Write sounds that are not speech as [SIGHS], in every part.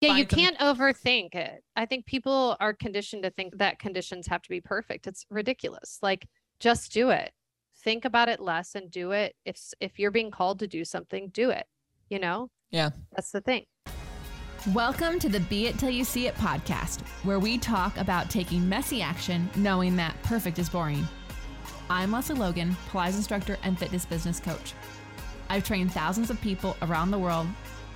Yeah, you can't overthink it. I think people are conditioned to think that conditions have to be perfect. It's ridiculous. Like just do it. Think about it less and do it. If if you're being called to do something, do it. You know? Yeah. That's the thing. Welcome to the Be It Till You See It podcast, where we talk about taking messy action knowing that perfect is boring. I'm Lesley Logan, Pilates instructor and fitness business coach. I've trained thousands of people around the world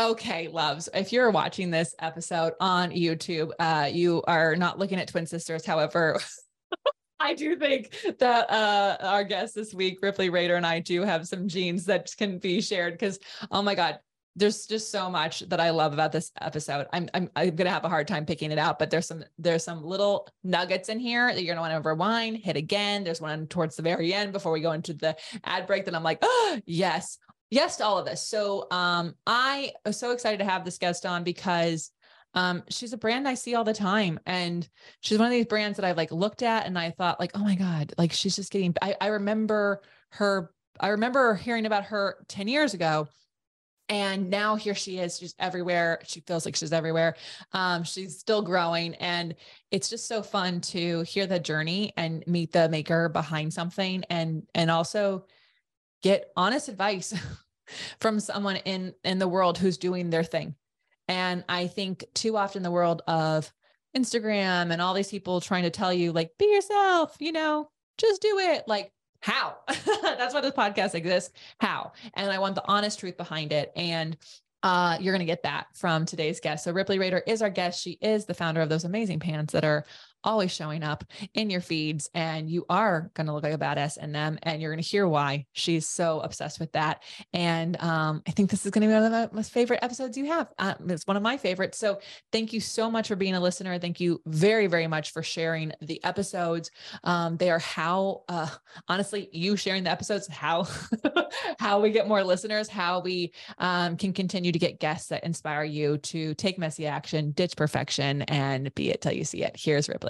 Okay, loves. If you're watching this episode on YouTube, uh, you are not looking at twin sisters. However, [LAUGHS] I do think that uh, our guest this week, Ripley Rader, and I do have some genes that can be shared because, oh my God, there's just so much that I love about this episode. I'm, I'm I'm gonna have a hard time picking it out, but there's some there's some little nuggets in here that you're gonna want to rewind, hit again. There's one towards the very end before we go into the ad break that I'm like, oh [GASPS] yes, yes to all of this. So um, I am so excited to have this guest on because um, she's a brand I see all the time. And she's one of these brands that I've like looked at and I thought like, oh my God, like she's just getting, I, I remember her, I remember hearing about her 10 years ago. And now here she is, she's everywhere. She feels like she's everywhere. Um, she's still growing. And it's just so fun to hear the journey and meet the maker behind something and and also get honest advice [LAUGHS] from someone in in the world who's doing their thing. And i think too often the world of instagram and all these people trying to tell you like be yourself you know just do it. Like how? [LAUGHS] That's why this podcast exists. How? And i want the honest truth behind it. And uh, you're going to get that from today's guest. So Ripley Rader is our guest. She is the founder of those amazing pants that are always showing up in your feeds and you are going to look like a badass in them and you're going to hear why she's so obsessed with that and um, i think this is going to be one of the most favorite episodes you have uh, it's one of my favorites so thank you so much for being a listener thank you very very much for sharing the episodes um, they are how uh, honestly you sharing the episodes how [LAUGHS] how we get more listeners how we um, can continue to get guests that inspire you to take messy action ditch perfection and be it till you see it here's ripley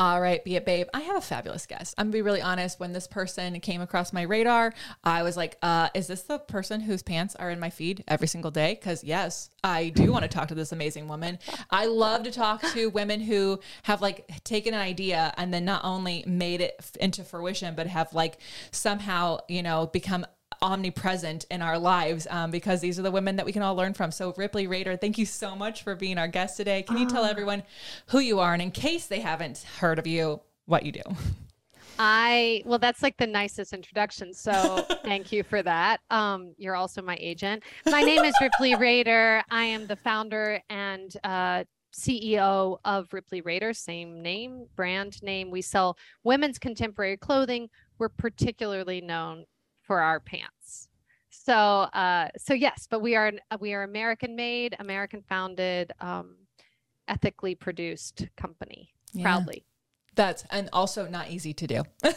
All right, be it babe. I have a fabulous guest. I'm gonna be really honest. When this person came across my radar, I was like, uh, is this the person whose pants are in my feed every single day? Because yes, I do want to talk to this amazing woman. I love to talk to women who have like taken an idea and then not only made it into fruition, but have like somehow, you know, become omnipresent in our lives um, because these are the women that we can all learn from. So, Ripley Rader, thank you so much for being our guest today. Can you tell ah. everyone who you are and, in case they haven't heard of you, what you do? I well, that's like the nicest introduction. So [LAUGHS] thank you for that. Um, you're also my agent. My name is Ripley Rader. I am the founder and uh, CEO of Ripley Rader, same name, brand name. We sell women's contemporary clothing. We're particularly known for our pants. So, uh, so yes, but we are we are American made, American founded, um, ethically produced company. Yeah. Proudly. That's and also not easy to do. [LAUGHS]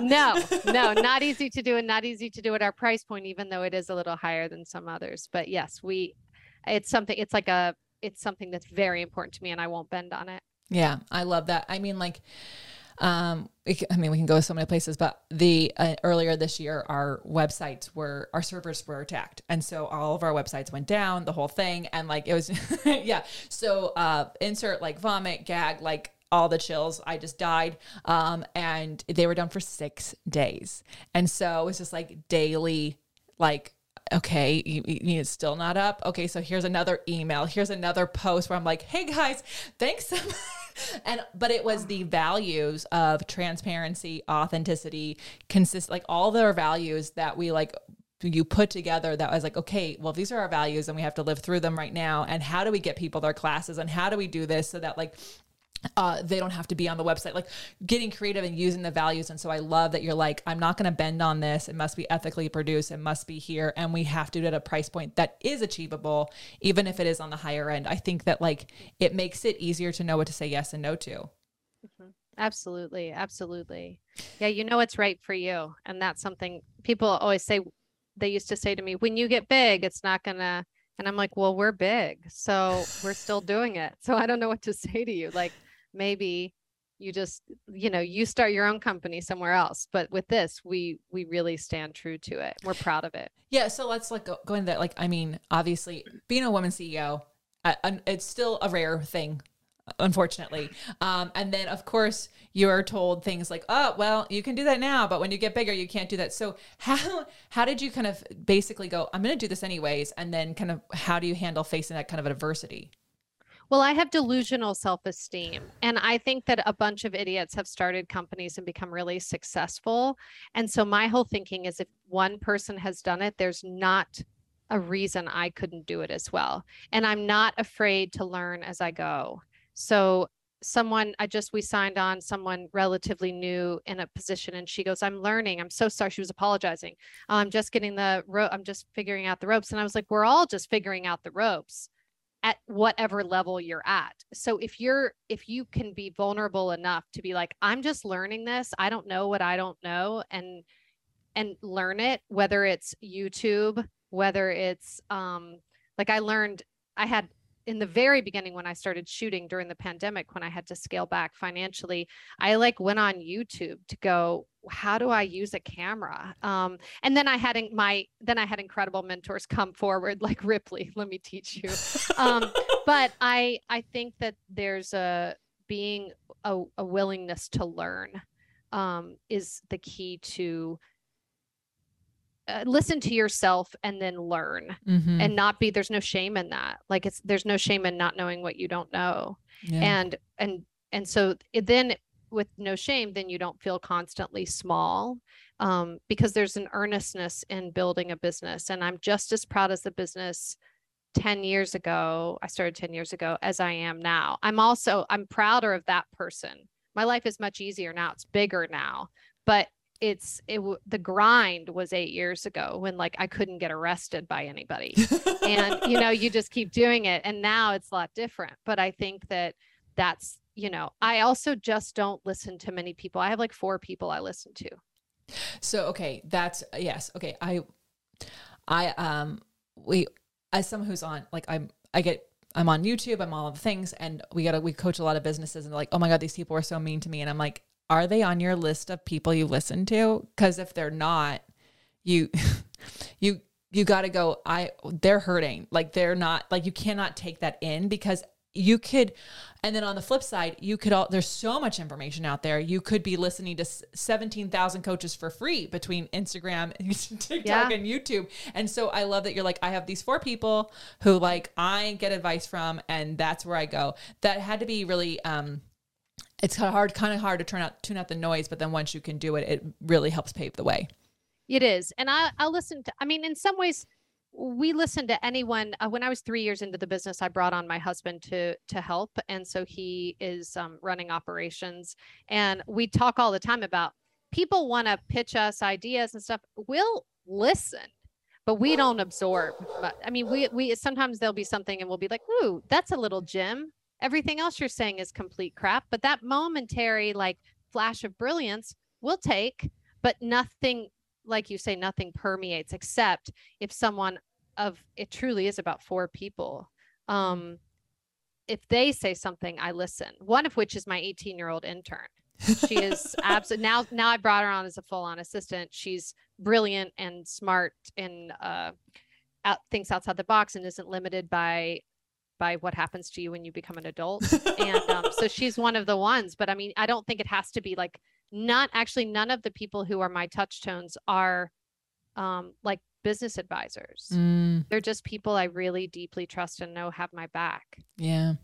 no, [LAUGHS] no, not easy to do, and not easy to do at our price point, even though it is a little higher than some others. But yes, we, it's something. It's like a, it's something that's very important to me, and I won't bend on it. Yeah, I love that. I mean, like um, I mean, we can go so many places, but the uh, earlier this year, our websites were our servers were attacked, and so all of our websites went down, the whole thing, and like it was, [LAUGHS] yeah. So uh, insert like vomit, gag, like all the chills. I just died. Um, and they were done for six days, and so it was just like daily, like okay, you, you, it's still not up. Okay, so here's another email. Here's another post where I'm like, hey guys, thanks. [LAUGHS] and but it was the values of transparency, authenticity, consist like all their values that we like you put together that was like, okay, well, these are our values and we have to live through them right now. And how do we get people their classes and how do we do this so that like uh, they don't have to be on the website, like getting creative and using the values. And so I love that you're like, I'm not going to bend on this. It must be ethically produced. It must be here. And we have to do it at a price point that is achievable, even if it is on the higher end. I think that like it makes it easier to know what to say yes and no to. Mm-hmm. Absolutely. Absolutely. Yeah. You know what's right for you. And that's something people always say, they used to say to me, when you get big, it's not going to, and I'm like, well, we're big. So we're still doing it. So I don't know what to [LAUGHS] say to you. Like, maybe you just you know you start your own company somewhere else but with this we we really stand true to it. We're proud of it. Yeah so let's like go, go into that. Like i mean obviously being a woman ceo uh, it's still a rare thing unfortunately. Um, and then of course you're told things like oh well you can do that now but when you get bigger you can't do that. So how how did you kind of basically go i'm going to do this anyways and then kind of how do you handle facing that kind of adversity well, I have delusional self esteem. And I think that a bunch of idiots have started companies and become really successful. And so my whole thinking is if one person has done it, there's not a reason I couldn't do it as well. And I'm not afraid to learn as I go. So someone I just we signed on someone relatively new in a position and she goes I'm learning I'm so sorry she was apologizing oh, I'm just getting the rope I'm just figuring out the ropes and I was like we're all just figuring out the ropes at whatever level you're at. So if you're if you can be vulnerable enough to be like I'm just learning this, I don't know what I don't know and and learn it whether it's YouTube, whether it's um like I learned I had in the very beginning when I started shooting during the pandemic when I had to scale back financially, I like went on YouTube to go, how do I use a camera? Um, and then I had my then I had incredible mentors come forward [LAUGHS] like Ripley, let me teach you. Um, but [LAUGHS] I I think that there's a being a, a willingness to learn um, is the key to uh, listen to yourself and then learn mm-hmm. and not be there's no shame in that. Like it's there's no shame in not knowing what you don't know. Yeah. and and and so it, then with no shame then you don't feel constantly small um, because there's an earnestness in building a business. And i'm just as proud as the business 10 years ago i started 10 years ago as i am now. I'm also i'm prouder of that person. My life is much easier now. It's bigger now. But it's it the grind was eight years ago when like I couldn't get arrested by anybody, and you know you just keep doing it, and now it's a lot different. But I think that that's you know I also just don't listen to many people. I have like four people I listen to. So okay, that's yes okay. I I um we as someone who's on like I'm I get I'm on YouTube, I'm all of the things, and we gotta we coach a lot of businesses, and like, oh my god, these people are so mean to me, and I'm like, are they on your list of people you listen to? Because if they're not, you [LAUGHS] you you got to go i they're hurting like they're not like you cannot take that in because you could and then on the flip side you could all there's so much information out there you could be listening to 17,000 coaches for free between Instagram and [LAUGHS] TikTok yeah. and YouTube and so I love that you're like I have these four people who like I get advice from and that's where I go that had to be really um it's hard, kind of hard to turn out, tune out the noise, but then once you can do it, it really helps pave the way. It is. And I, I listen to, I mean, in some ways, we listen to anyone uh, when i was three years into the business i brought on my husband to to help. And so he is um, running operations. And we talk all the time about people want to pitch us ideas and stuff. We'll listen but we don't absorb. But i mean we we sometimes there'll be something and we'll be like ooh that's a little gem everything else you're saying is complete crap but that momentary like flash of brilliance will take but nothing like you say nothing permeates except if someone of it truly is about four people um if they say something i listen one of which is my 18 year old intern She is [LAUGHS] absolutely now. Now I brought her on as a full-on assistant. She's brilliant and smart and uh, out, thinks outside the box and isn't limited by by what happens to you when you become an adult. and um, [LAUGHS] so she's one of the ones. But I mean, I don't think it has to be like not actually. None of the people who are my touch tones are um, like business advisors. Mm, They're just people I really deeply trust and know have my back. yeah.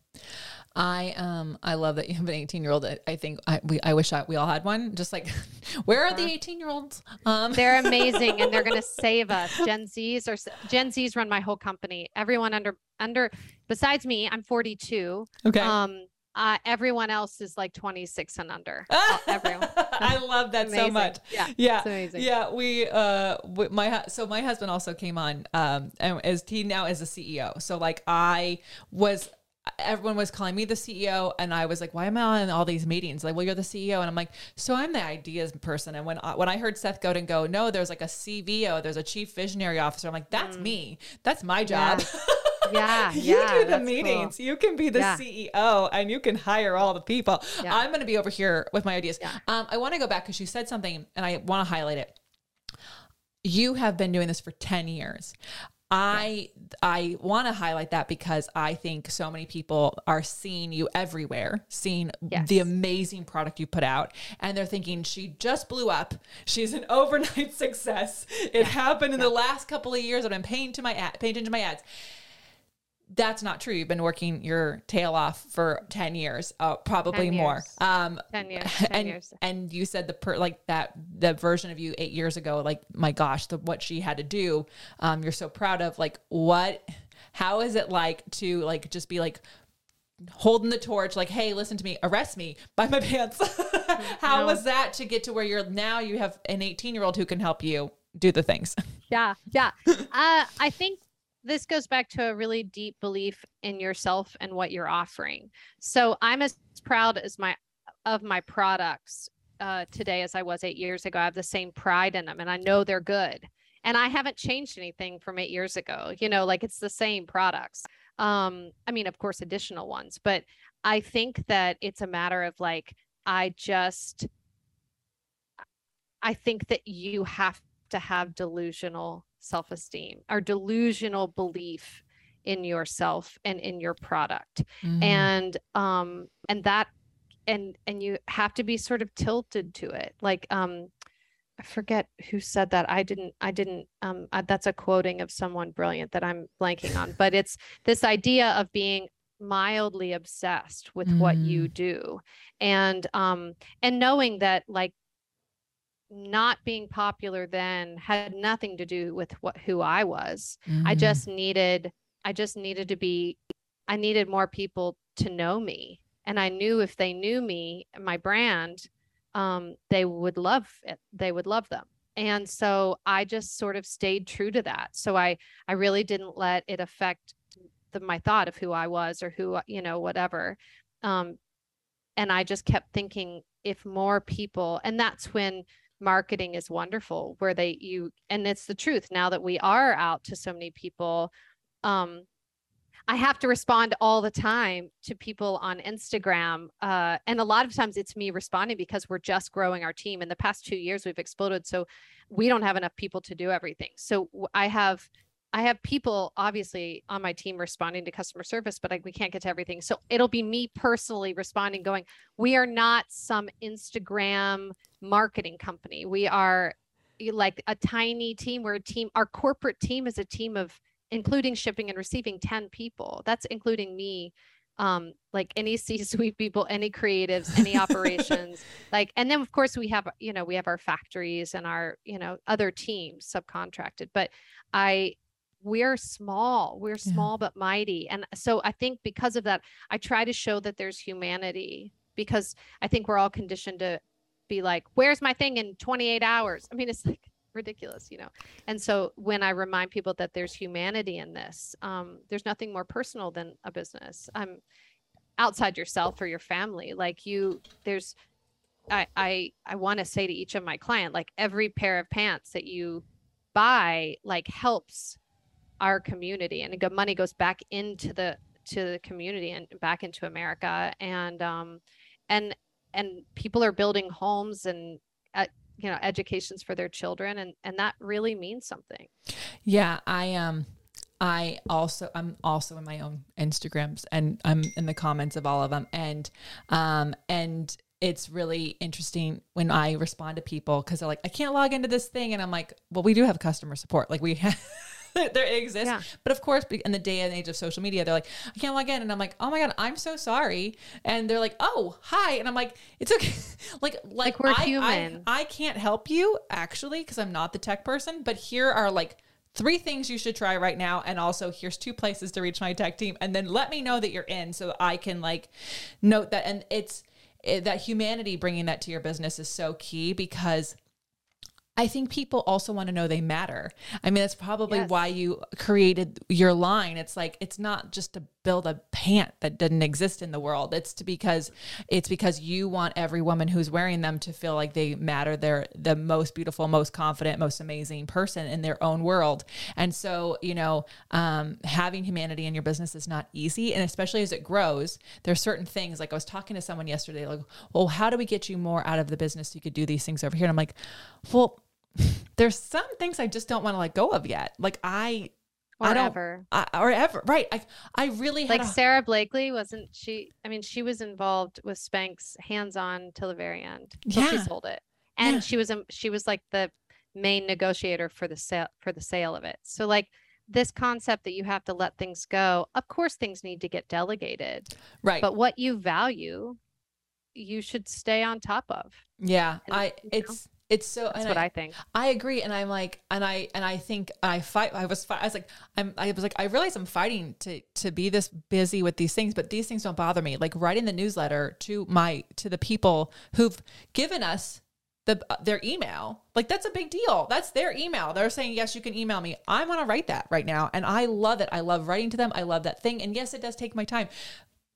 I um I love that you have an 18 year old. I, I think I we I wish I, we all had one. Just like [LAUGHS] where are the 18 year olds? Um They're [LAUGHS] amazing and they're going to save us. Gen Zs or Gen Zs run my whole company. Everyone under under besides me, I'm 42. okay. Um uh, everyone else is like 26 and under. [LAUGHS] Everyone. I love that so much. Yeah. Yeah. It's amazing. Yeah, we uh w- my so my husband also came on um and as he now is a CEO. So like I was everyone was calling me the CEO and I was like why am I on all these meetings? Like well you're the CEO and I'm like so I'm the ideas person and when I, when I heard Seth Godin go no there's like a CVO there's a chief visionary officer I'm like that's me. That's my job. Yeah, [LAUGHS] you yeah, do the that's cool. meetings. You can be the Yeah. CEO and you can hire all the people. I'm going to be over here with my ideas. Um, I want to go back because you said something and I want to highlight it. You have been doing this for 10 years. I I want to highlight that because I think so many people are seeing you everywhere, seeing Yes. the amazing product you put out, and they're thinking she just blew up. She's an [LAUGHS] overnight success. It happened in the last couple of years. I've been paying to my ad, paying attention to my ads that's not true. You've been working your tail off for 10 years, uh, probably 10 more. Um, 10 years, [LAUGHS] 10 and, years. and you said the per like that, the version of you eight years ago, like, my gosh, the, what she had to do, um, you're so proud of like, what, how is it like to like, just be like, holding the torch like hey listen to me arrest me by my [LAUGHS] pants [LAUGHS] how No. was that to get to where you're now you have an 18 year old who can help you do the things Yeah, yeah. uh, I think this goes back to a really deep belief in yourself and what you're offering. So I'm as proud as my of my products uh, today as I was eight years ago. I have the same pride in them, and I know they're good. And I haven't changed anything from eight years ago. You know, like it's the same products. Um, I mean, of course, additional ones, but I think that it's a matter of like I just I think that you have to have delusional self esteem or delusional belief in yourself and in your product. Mm. And um and that and and you have to be sort of tilted to it. Like um I forget who said that. I didn't I didn't um uh, that's a quoting of someone brilliant that I'm blanking on, but it's this idea of being mildly obsessed with what you do and um and knowing that like not being popular then had nothing to do with what who I was. I Mm. just needed I just needed to be I needed more people to know me. And I knew if they knew me, my brand, um, they would love it. They would love them. And so I just sort of stayed true to that. So I I really didn't let it affect the, my thought of who I was or who you know whatever. Um, and I just kept thinking if more people, and that's when marketing is wonderful, where they you and it's the truth now that we are out to so many people. Um, I have to respond all the time to people on Instagram. Uh, and a lot of times it's me responding because we're just growing our team. In the past two years, we've exploded. So we don't have enough people to do everything. So I have I have people obviously on my team responding to customer service, but I, we can't get to everything. So it'll be me personally responding, going, We are not some Instagram marketing company. We are like a tiny team. We're a team. Our corporate team is a team of including shipping and receiving 10 people. That's including me, um, like any [LAUGHS] C-suite people, any creatives, any operations, [LAUGHS] like, and then of course we have, you know, we have our factories and our, you know, other teams subcontracted, but I, we're small, we're Yeah. small but mighty. And so I think because of that, I try to show that there's humanity because I think we're all conditioned to be like, where's my thing in 28 hours? I mean, it's like ridiculous, you know? And so when I remind people that there's humanity in this, um, there's nothing more personal than a business. I'm outside yourself or your family. Like you, there's, I, I, I want to say to each of my client, like every pair of pants that you buy, like helps our community and the money goes back into the, to the community and back into America. And, um, and and people are building homes and uh, you know educations for their children and and that really means something yeah i um I also I'm also in my own Instagrams and I'm in the comments of all of them and um and it's really interesting when I respond to people because they're like, I can't log into this thing. And I'm like, well, we do have customer support. Like we have, [LAUGHS] [LAUGHS] there exists. Yeah. But of course, in the day and age of social media, they're like, I can't log in. And I'm like, oh my God, I'm so sorry. And they're like, oh, hi. And I'm like, it's okay. [LAUGHS] like, like, like we're I, human. I, I can't help you actually because I'm not the tech person. But here are like three things you should try right now and also here's two places to reach my tech team and then let me know that you're in so i can like note that and it's it, that humanity bringing that to your business is so key because I think people also want to know they matter. I mean, that's probably yes. why you created your line. It's like it's not just to build a pant that didn't exist in the world. It's to because it's because you want every woman who's wearing them to feel like they matter. They're the most beautiful, most confident, most amazing person in their own world. And so, you know, um, having humanity in your business is not easy, and especially as it grows, there's certain things. Like I was talking to someone yesterday, like, well, how do we get you more out of the business? So you could do these things over here. And I'm like, well there's some things I just don't want to let go of yet. Like I or I don't, ever. I, or ever. Right. I I really like a, Sara Blakely wasn't she I mean she was involved with Spanx hands on till the very end. Yeah. She sold it. And yeah. she was um, she was like the main negotiator for the sale for the sale of it. So like this concept that you have to let things go. Of course things need to get delegated. Right. But what you value you should stay on top of. Yeah. And, I know? It's so that's what I, I, think. I agree, and I'm like, and I and I think I fight. I was, I was like, I'm, I was like, I realize I'm fighting to to be this busy with these things, but these things don't bother me. Like writing the newsletter to my to the people who've given us the uh, their email, like that's a big deal. That's their email. They're saying yes, you can email me. I want to write that right now, and I love it. I love writing to them. I love that thing, and yes, it does take my time,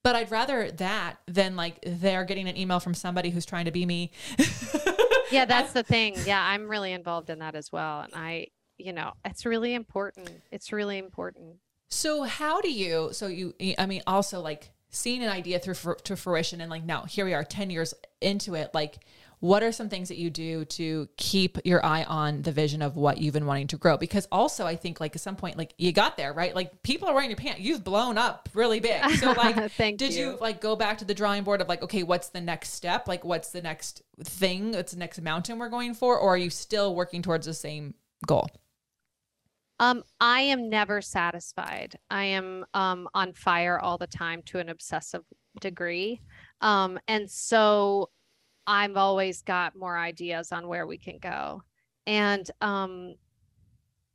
but I'd rather that than like they're getting an email from somebody who's trying to be me. [LAUGHS] yeah, that's the thing. Yeah, I'm really involved in that as well. And I, you know, it's really important. It's really important. So, how do you, so you, I mean, also like seeing an idea through to fruition and like now here we are 10 years into it, like, what are some things that you do to keep your eye on the vision of what you've been wanting to grow? Because also, I think like at some point, like you got there, right? Like people are wearing your pants. You've blown up really big. So [LAUGHS] like, did you. you like go back to the drawing board of like, okay, what's the next step? Like, what's the next thing? What's the next mountain we're going for? Or are you still working towards the same goal? Um, I am never satisfied. I am um, on fire all the time to an obsessive degree. Um, and so I've always got more ideas on where we can go. And um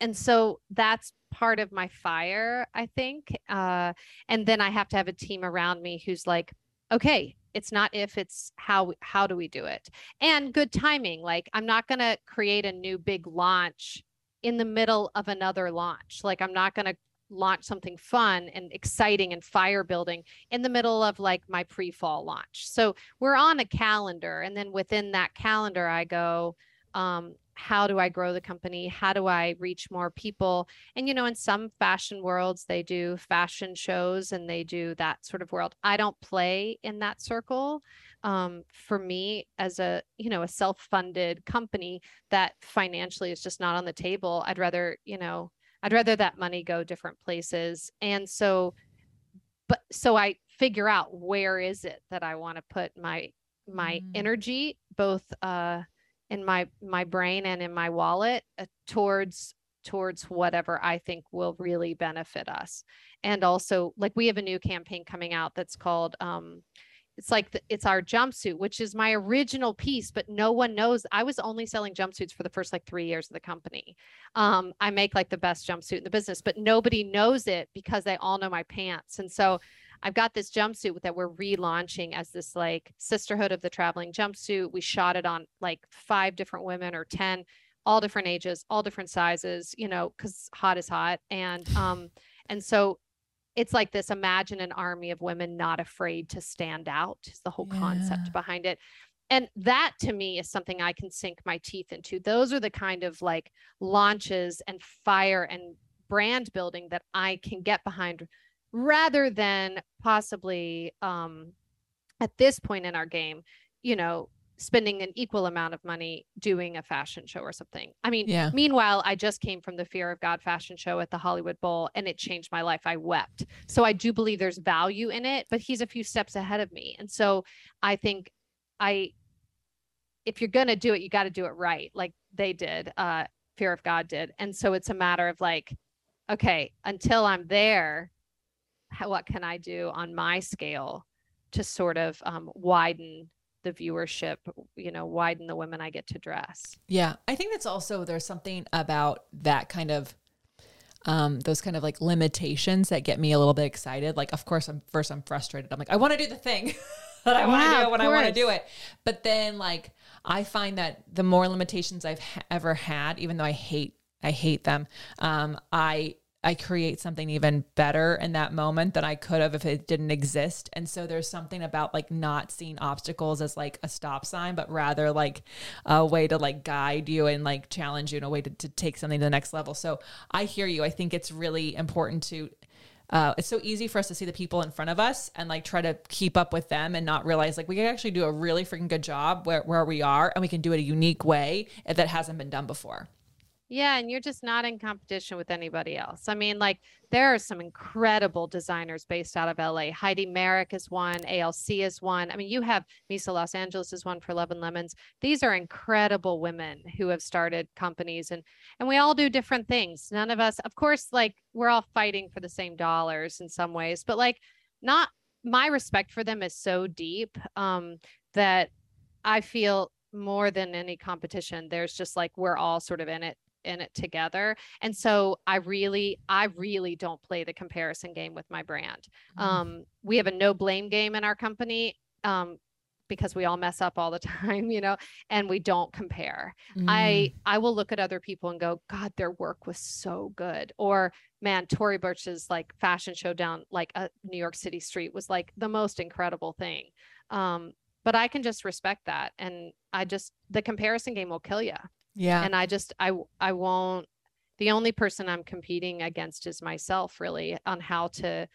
and so that's part of my fire, I think. Uh and then I have to have a team around me who's like, okay, it's not if it's how how do we do it and good timing like i'm not going to create a new big launch in the middle of another launch like i'm not going to launch something fun and exciting and fire building in the middle of like my pre-fall launch. So we're on a calendar and then within that calendar I go um, how do I grow the company? How do I reach more people? And you know, in some fashion worlds, they do fashion shows and they do that sort of world. I don't play in that circle. Um, for me, as a you know a self-funded company, that financially is just not on the table. I'd rather you know I'd rather that money go different places. And so, but so I figure out where is it that I want to put my my mm. energy, both uh, in my my brain and in my wallet, uh, towards towards whatever I think will really benefit us. And also, like we have a new campaign coming out that's called um, it's like the, it's our jumpsuit which is my original piece but no one knows i was only selling jumpsuits for the first like three years of the company. Um, i make like the best jumpsuit in the business but nobody knows it because they all know my pants. And so i've got this jumpsuit that we're relaunching as this like sisterhood of the traveling jumpsuit. We shot it on like five different women or ten all different ages all different sizes you know because hot is hot. And um and so it's like this imagine an army of women not afraid to stand out is the whole yeah. concept behind it and that to me is something i can sink my teeth into those are the kind of like launches and fire and brand building that i can get behind rather than possibly um at this point in our game you know, spending an equal amount of money doing a fashion show or something. I mean, Yeah. meanwhile, I just came from the Fear of God fashion show at the Hollywood Bowl and it changed my life. I wept. So I do believe there's value in it, but he's a few steps ahead of me. And so I think I if you're going to do it, you got to do it right like they did. Uh Fear of God did. And so it's a matter of like okay, until I'm there, how, what can I do on my scale to sort of um, widen the viewership, you know, widen the women I get to dress. Yeah. I think that's also there's something about that kind of um those kind of like limitations that get me a little bit excited. Like of course I'm first I'm frustrated. I'm like, I want to do the thing [LAUGHS] that I want to do when I want to do it. But then like I find that the more limitations I've ha- ever had, even though I hate I hate them, um, I I create something even better in that moment than I could have if it didn't exist. And so there's something about like not seeing obstacles as like a stop sign, but rather like a way to like guide you and like challenge you in a way to, to take something to the next level. So I hear you. I think it's really important to uh, it's so easy for us to see the people in front of us and like try to keep up with them and not realize like we can actually do a really freaking good job where, where we are and we can do it a unique way that hasn't been done before. Yeah, and you're just not in competition with anybody else. I mean, like there are some incredible designers based out of LA. Heidi Merrick is one, ALC is one. I mean, you have Misa Los Angeles is one for Love and Lemons. These are incredible women who have started companies and and we all do different things. None of us, of course, like we're all fighting for the same dollars in some ways, but like not my respect for them is so deep um that I feel more than any competition, there's just like we're all sort of in it in it together. And so I really, I really don't play the comparison game with my brand. Um, we have a no blame game in our company um, because we all mess up all the [LAUGHS] time, you know, and we don't compare. Mm. I I will look at other people and go, God, their work was so good. Or man, Tory Burch's like fashion show down like a New York City street was like the most incredible thing. Um, but I can just respect that, and I just the comparison game will kill you. Yeah. And I just I I won't. The only person I'm competing against is myself, really, on how to,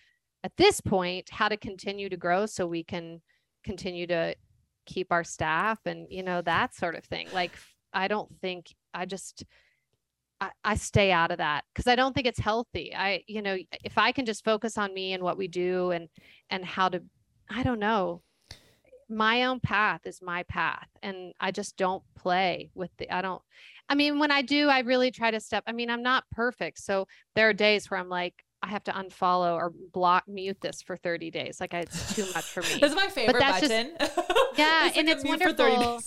at this point, how to continue to grow so we can continue to keep our staff and you know that sort of thing. Like I don't think I just I, stay out of that because I don't think it's healthy. I, you know, if I can just focus on me and what we do and and how to, I don't know, my own path is my path, and I just don't play with the. I don't. I mean, when I do, I really try to step. I mean, I'm not perfect, so there are days where I'm like, I have to unfollow or block, mute this for 30 days. Like it's too much for [LAUGHS] me. That's my favorite that's just- button. [LAUGHS] Yeah, like and it's mute for 30 wonderful.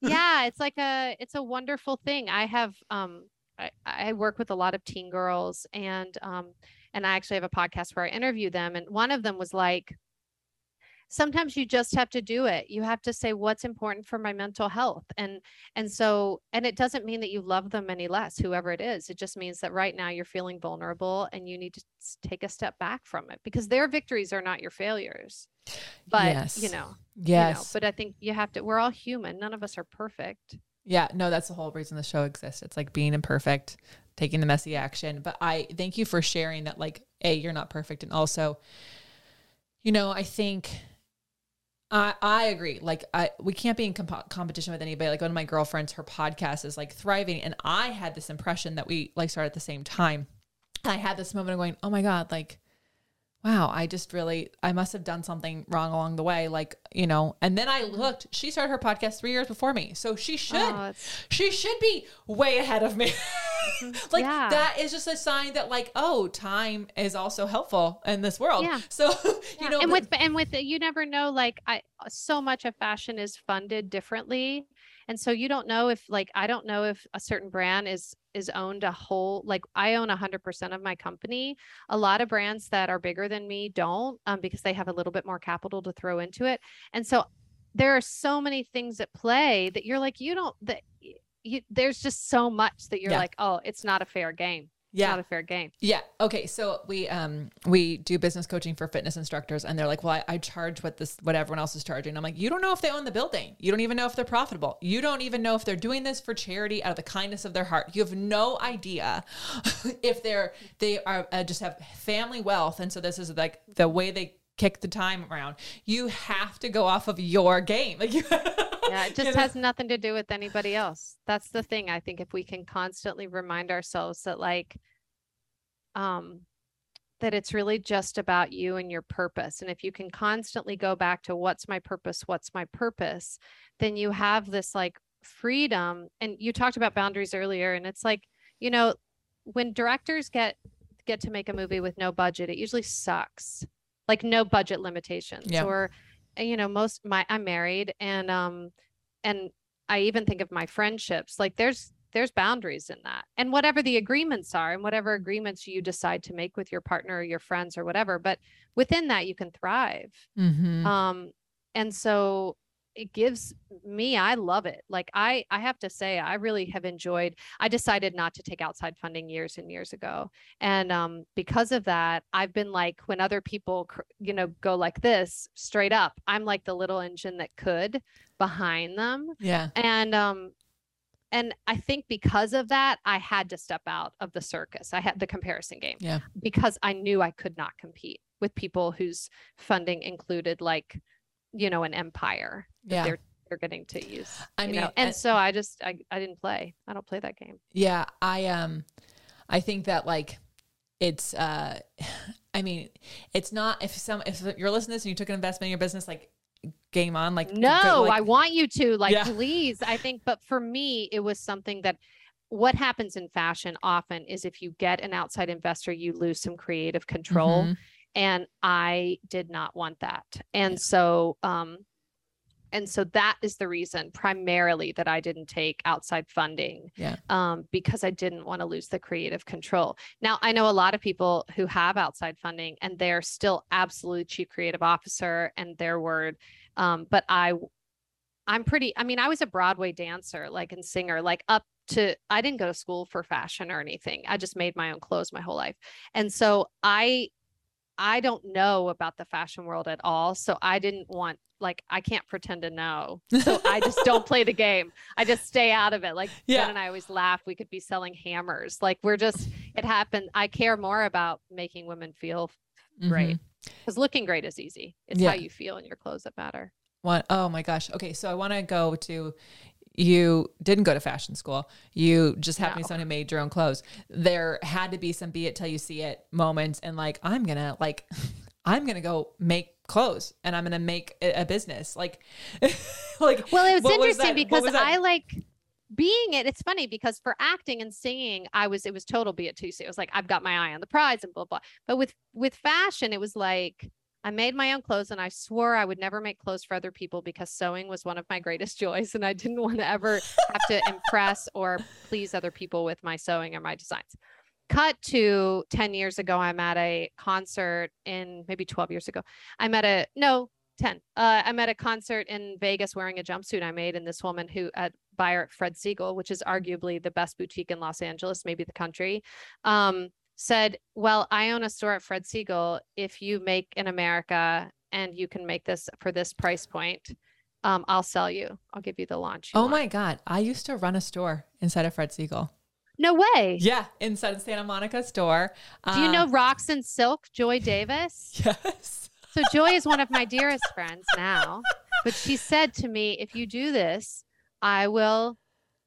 [LAUGHS] yeah it's like a it's a wonderful thing i have um I, I work with a lot of teen girls and um and i actually have a podcast where i interview them and one of them was like sometimes you just have to do it you have to say what's important for my mental health and and so and it doesn't mean that you love them any less whoever it is it just means that right now you're feeling vulnerable and you need to take a step back from it because their victories are not your failures but you know Yes. you know, but I think you have to, we're all human. None of us are perfect. Yeah, no, that's the whole reason the show exists. It's like being imperfect, taking the messy action. But I thank you for sharing that, like, A, you're not perfect. And also, you know, I think I I agree. Like, I we can't be in comp- competition with anybody. Like, one of my girlfriends, her podcast is like thriving. And I had this impression that we like started at the same time. And I had this moment of going, oh my God, like, wow, I just really, I must have done something wrong along the way. Like, you know, and then I looked, she started her podcast three years before me. So she should, Oh, she should be way ahead of me. [LAUGHS] [LAUGHS] like Yeah. that is just a sign that like, oh, time is also helpful in this world. Yeah. So, [LAUGHS] you Yeah, know, and with and with you never know. Like I, so much of fashion is funded differently, and so you don't know if like I don't know if a certain brand is is owned a whole. Like I own a hundred percent of my company. A lot of brands that are bigger than me don't, um, because they have a little bit more capital to throw into it, and so there are so many things at play that you're like you don't that. You, there's just so much that you're Yeah. like, oh, it's not a fair game. It's yeah. not a fair game. Yeah. Okay. So we um we do business coaching for fitness instructors, and they're like, "Well, I, I charge what this what everyone else is charging." I'm like, "You don't know if they own the building. You don't even know if they're profitable. You don't even know if they're doing this for charity out of the kindness of their heart. You have no idea [LAUGHS] if they're they are uh, just have family wealth, and so this is like the way they kick the time around. You have to go off of your game. [LAUGHS] Like yeah, it just has nothing to do with anybody else. That's the thing. I think if we can constantly remind ourselves that like um that it's really just about you and your purpose. And if you can constantly go back to what's my purpose, what's my purpose, then you have this like freedom. And you talked about boundaries earlier and it's like, you know, when directors get get to make a movie with no budget, it usually sucks. Like no budget limitations Yeah. or you know, most my I'm married and um and I even think of my friendships. Like there's there's boundaries in that. And whatever the agreements are and whatever agreements you decide to make with your partner or your friends or whatever, but within that you can thrive. Mhm. Um and so it gives me I love it. Like I I have to say I really have enjoyed I decided not to take outside funding years and years ago. And um because of that I've been like when other people you know go like this straight up I'm like the little engine that could behind them yeah. and um and i think because of that i had to step out of the circus i had the comparison game Yeah. because i knew i could not compete with people whose funding included like you know an empire Yeah. they're they're getting to use I mean, know? and and- so i just I, I didn't play i don't play that game Yeah, I um I think that like it's uh [SIGHS] I mean, it's not if some if you're listening to this and you took an investment in your business like game on like no like- i want you to like Yeah. please i think but for me it was something that what happens in fashion often is if you get an outside investor you lose some creative control Mhm. and i did not want that and so um and so that is the reason primarily that i didn't take outside funding Yeah. um, because i didn't want to lose the creative control. Now i know a lot of people who have outside funding and they're still absolute chief creative officer and their word um, but i i'm pretty i mean i was a broadway dancer like and singer like up to i didn't go to school for fashion or anything. I just made my own clothes my whole life. And so i I don't know about the fashion world at all. So I didn't want, like, I can't pretend to know. So I just don't play the game. I just stay out of it. Like, [LAUGHS] Yeah. Jen and I always laugh. We could be selling hammers. Like, we're just, it happened. I care more about making women feel great Mhm. because looking great is easy. It's Yeah. how you feel in your clothes that matter. One, oh my gosh. Okay, so I want to go to you didn't go to fashion school. You just happened to be someone who made your own clothes. There had to be some be it till you see it moments and like I'm going to like [LAUGHS] I'm to go make clothes and I'm going to make a, business. Like [LAUGHS] like Well, it was interesting that- because was? I like being it. It's funny because for acting and singing, I was it was total be it Tuesday. It was like I've got my eye on the prize and blah blah. But with with fashion, it was like I made my own clothes and I swore I would never make clothes for other people because sewing was one of my [LAUGHS] greatest joys and I didn't want to ever have to impress or please other people with my sewing or my designs. Cut to 10 years ago, I'm at a concert in maybe 12 years ago. I'm at a no 10. Uh, I'm at a concert in Vegas wearing a jumpsuit I made, and this woman who at buyer at Fred Segal, which is arguably the best boutique in Los Angeles, maybe the country, um, said, "Well, I own a store at Fred Segal. If you make in America and you can make this for this price point, um, I'll sell you. I'll give you the launch." you Oh want." my god, I used to run a store inside of Fred Segal. No way. Yeah, inside of Santa Monica store. Do you Uh, know Rocks and Silk, Joy Davis? [LAUGHS] Yes. So Joy is one of my dearest friends now, but she said to me, "If you do this, I will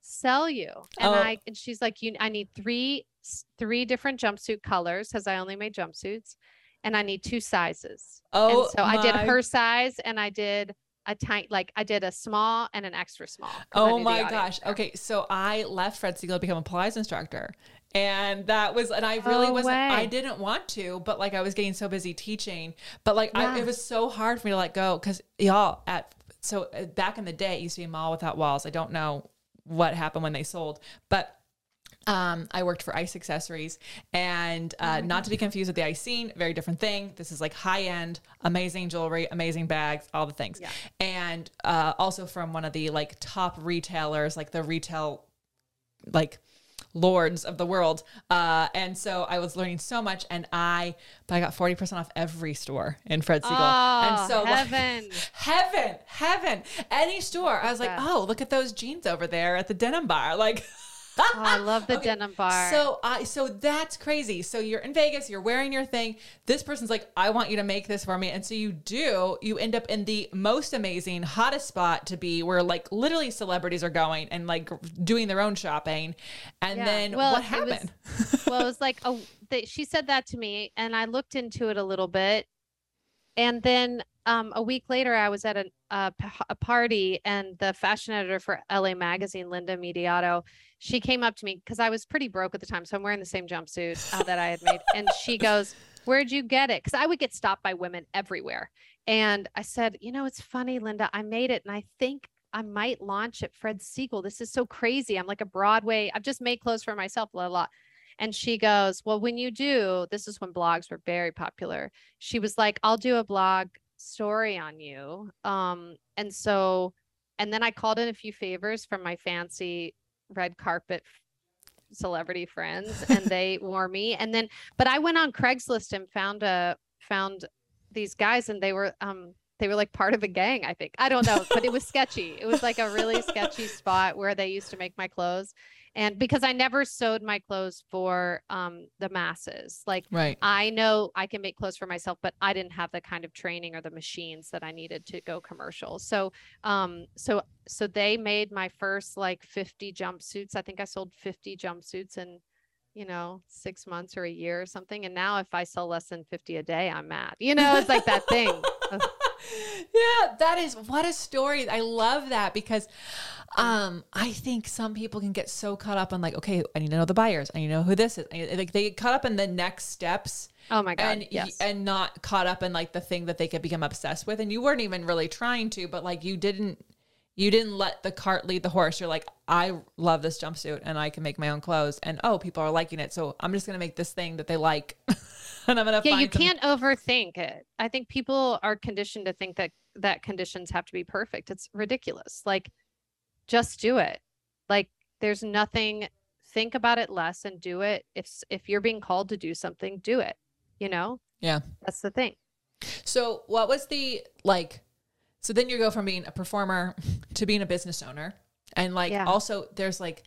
sell you." And Oh. I and she's like, "You, I need three three different jumpsuit colors because I only made jumpsuits, and I need two sizes." Oh, and so I did her size, and I did a tiny, like I did a small and an extra small. Oh my gosh. there. Okay, so I left Fred Segal to become a Pilates instructor. And that was, and I really wasn't, I didn't want to, but like I was getting so busy teaching. But like I, it was so hard for me to let go because y'all at, so uh, back in the day, it used to be a mall without walls. I don't know what happened when they sold, but um, I worked for Ice Accessories, and Oh uh, not to be confused with the Ice Scene, very different thing. This is like high end, amazing jewelry, amazing bags, all the things, Yeah. and uh, also from one of the like top retailers, like the retail, like lords of the world. Uh, and so I was learning so much, and I, but I got forty percent off every store in Fred Segal, Oh, and so like, heaven. [LAUGHS] heaven, heaven, any store. I was like, that. oh, look at those jeans over there at the denim bar, like. [LAUGHS] [LAUGHS] Oh, I love the denim bar. So I so that's crazy. So you're in Vegas, you're wearing your thing. This person's like, I want you to make this for me. And so you do, you end up in the most amazing, hottest spot to be where like literally celebrities are going and like doing their own shopping. And Yeah. then Well, what it was- happened? [LAUGHS] well, it was like a, they, she said that to me, and I looked into it a little bit, and then um, a week later, I was at a party, and the fashion editor for LA Magazine, Linda Mediato, she came up to me because I was pretty broke at the time, so I'm wearing the same jumpsuit uh, that I had made, and she goes, "Where'd you get it?" Because I would get stopped by women everywhere, and I said, "You know, it's funny, Linda. I made it, and I think." I might launch at Fred Segal. This is so crazy. I'm like a Broadway. I've just made clothes for myself, blah, blah. And she goes, Well, when you do, this is when blogs were very popular. She was like, I'll do a blog story on you. Um, and so, and then I called in a few favors from my fancy red carpet celebrity friends, and they [LAUGHS] wore me. And then, but I went on Craigslist and found a, found these guys, and they were, um, they were like part of a gang, I think. I don't know, but it was sketchy. It was like a really sketchy [LAUGHS] spot where they used to make my clothes and because I never sewed my clothes for um, the masses, like Right. I know I can make clothes for myself, but I didn't have the kind of training or the machines that I needed to go commercial. So, um, so so they made my first like 50 jumpsuits. I think I sold 50 jumpsuits in, you know, six months or a year or something. And now if I sell less than 50 a day, I'm mad. You know, it's like that thing. [LAUGHS] yeah, that is what a story. I love that because um I think some people can get so caught up on like, okay, I need to know the buyers. I need to know who this is. I like they get caught up in the next steps Oh my god. and yes. and not caught up in like the thing that they could become obsessed with. And you weren't even really trying to, but like you didn't you didn't let the cart lead the horse. You're like, I love this jumpsuit and I can make my own clothes. And oh, people are liking it. So I'm just gonna make this thing that they like. [LAUGHS] and I'm gonna yeah find you some- can't overthink it i think people are conditioned to think that that conditions have to be perfect it's ridiculous like just do it like there's nothing think about it less and do it if if you're being called to do something do it you know Yeah. that's the thing So, what was the like? So then you go from being a performer [LAUGHS] to being a business owner, and like Yeah. also there's like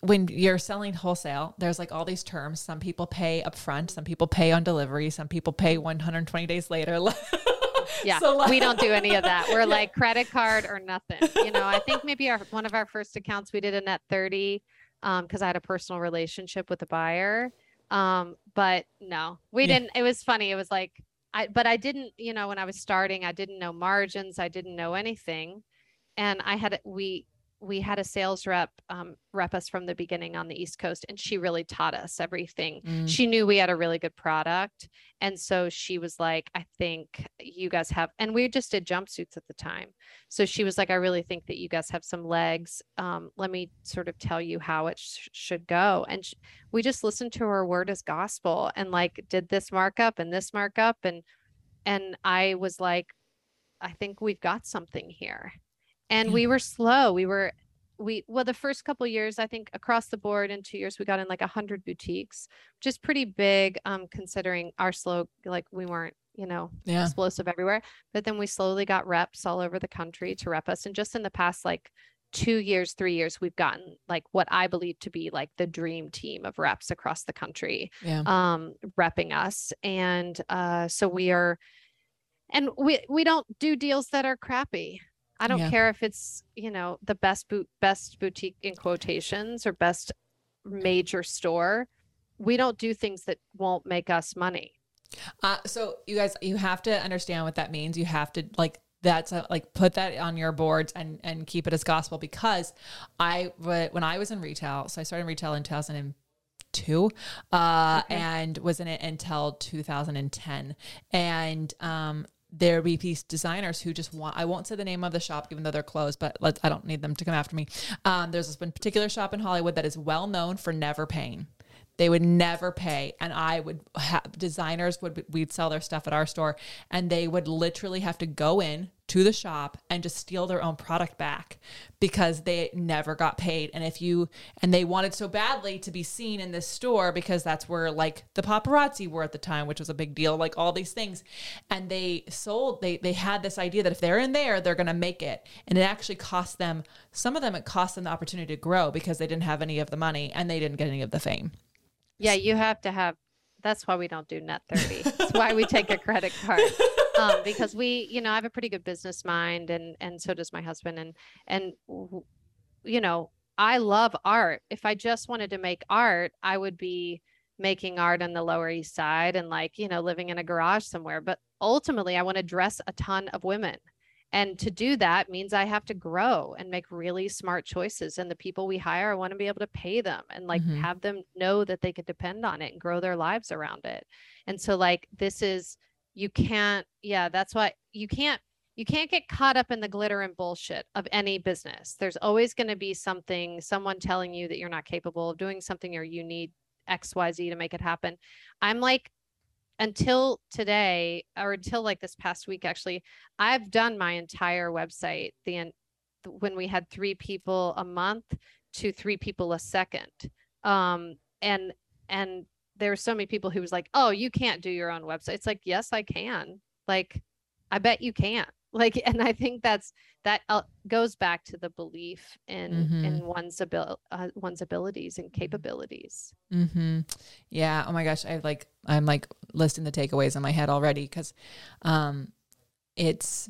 when you're selling wholesale, there's like all these terms. Some people pay upfront, some people pay on delivery, some people pay 120 days later. [LAUGHS] yeah So, like- we don't do any of that we're [LAUGHS] like credit card or nothing you know i think maybe our one of our first accounts we did a net 30 um because i had a personal relationship with the buyer um but no we Yeah. didn't it was funny it was like i but i didn't you know when i was starting i didn't know margins i didn't know anything. And i had we we had a sales rep um, rep us from the beginning on the east coast and she really taught us everything. Mm. she knew we had a really good product and so she was like i think you guys have and we just did jumpsuits at the time. So she was like i really think that you guys have some legs. Um, let me sort of tell you how it sh- should go. And sh- we just listened to her word as gospel and like did this markup and this markup and and i was like i think we've got something here and Yeah. we were slow we were we well the first couple years i think across the board in two years we got in like a hundred boutiques which is pretty big um considering our slow like we weren't you know Yeah. explosive everywhere but then we slowly got reps all over the country to rep us and just in the past like two years three years we've gotten like what i believe to be like the dream team of reps across the country Yeah. um repping us and uh so we are and we we don't do deals that are crappy i don't Yeah. care if it's you know the best boot best boutique in quotations or best major store we don't do things that won't make us money Uh, so you guys, you have to understand what that means. You have to like that's a, like put that on your boards and and keep it as gospel because I wh- when I was in retail, so I started in retail in 2002 uh, Okay. and was in it until 2010, and um. There be these designers who just want, I won't say the name of the shop, even though they're closed, but let's, I don't need them to come after me. Um, there's this one particular shop in Hollywood that is well known for never paying they would never pay. And I would have designers would, we'd sell their stuff at our store and they would literally have to go in to the shop and just steal their own product back because they never got paid. And if you, and they wanted so badly to be seen in this store because that's where like the paparazzi were at the time, which was a big deal, like all these things. And they sold, they, they had this idea that if they're in there, they're going to make it. And it actually cost them, some of them, it cost them the opportunity to grow because they didn't have any of the money and they didn't get any of the fame. Yeah, you have to have. That's why we don't do net 30. [LAUGHS] That's why we take a credit card. Um, because we, you know, I have a pretty good business mind and and so does my husband and and you know, I love art. If I just wanted to make art, I would be making art on the Lower East Side and like, you know, living in a garage somewhere. But ultimately, I want to dress a ton of women. And to do that means I have to grow and make really smart choices. And the people we hire, I want to be able to pay them and like mm-hmm. have them know that they could depend on it and grow their lives around it. And so, like, this is, you can't, yeah, that's why you can't. You can't get caught up in the glitter and bullshit of any business. There's always going to be something, someone telling you that you're not capable of doing something or you need XYZ to make it happen. I'm like until today or until like this past week actually i've done my entire website the when we had three people a month to three people a second. Um and and there were so many people who was like oh you can't do your own website. It's like yes i can. Like i bet you can like [LAUGHS] and i think that's that goes back to the belief in mm-hmm. in one's abil- uh, one's abilities and capabilities mm-hmm. yeah oh my gosh i like i'm like listing the takeaways in my head already because um it's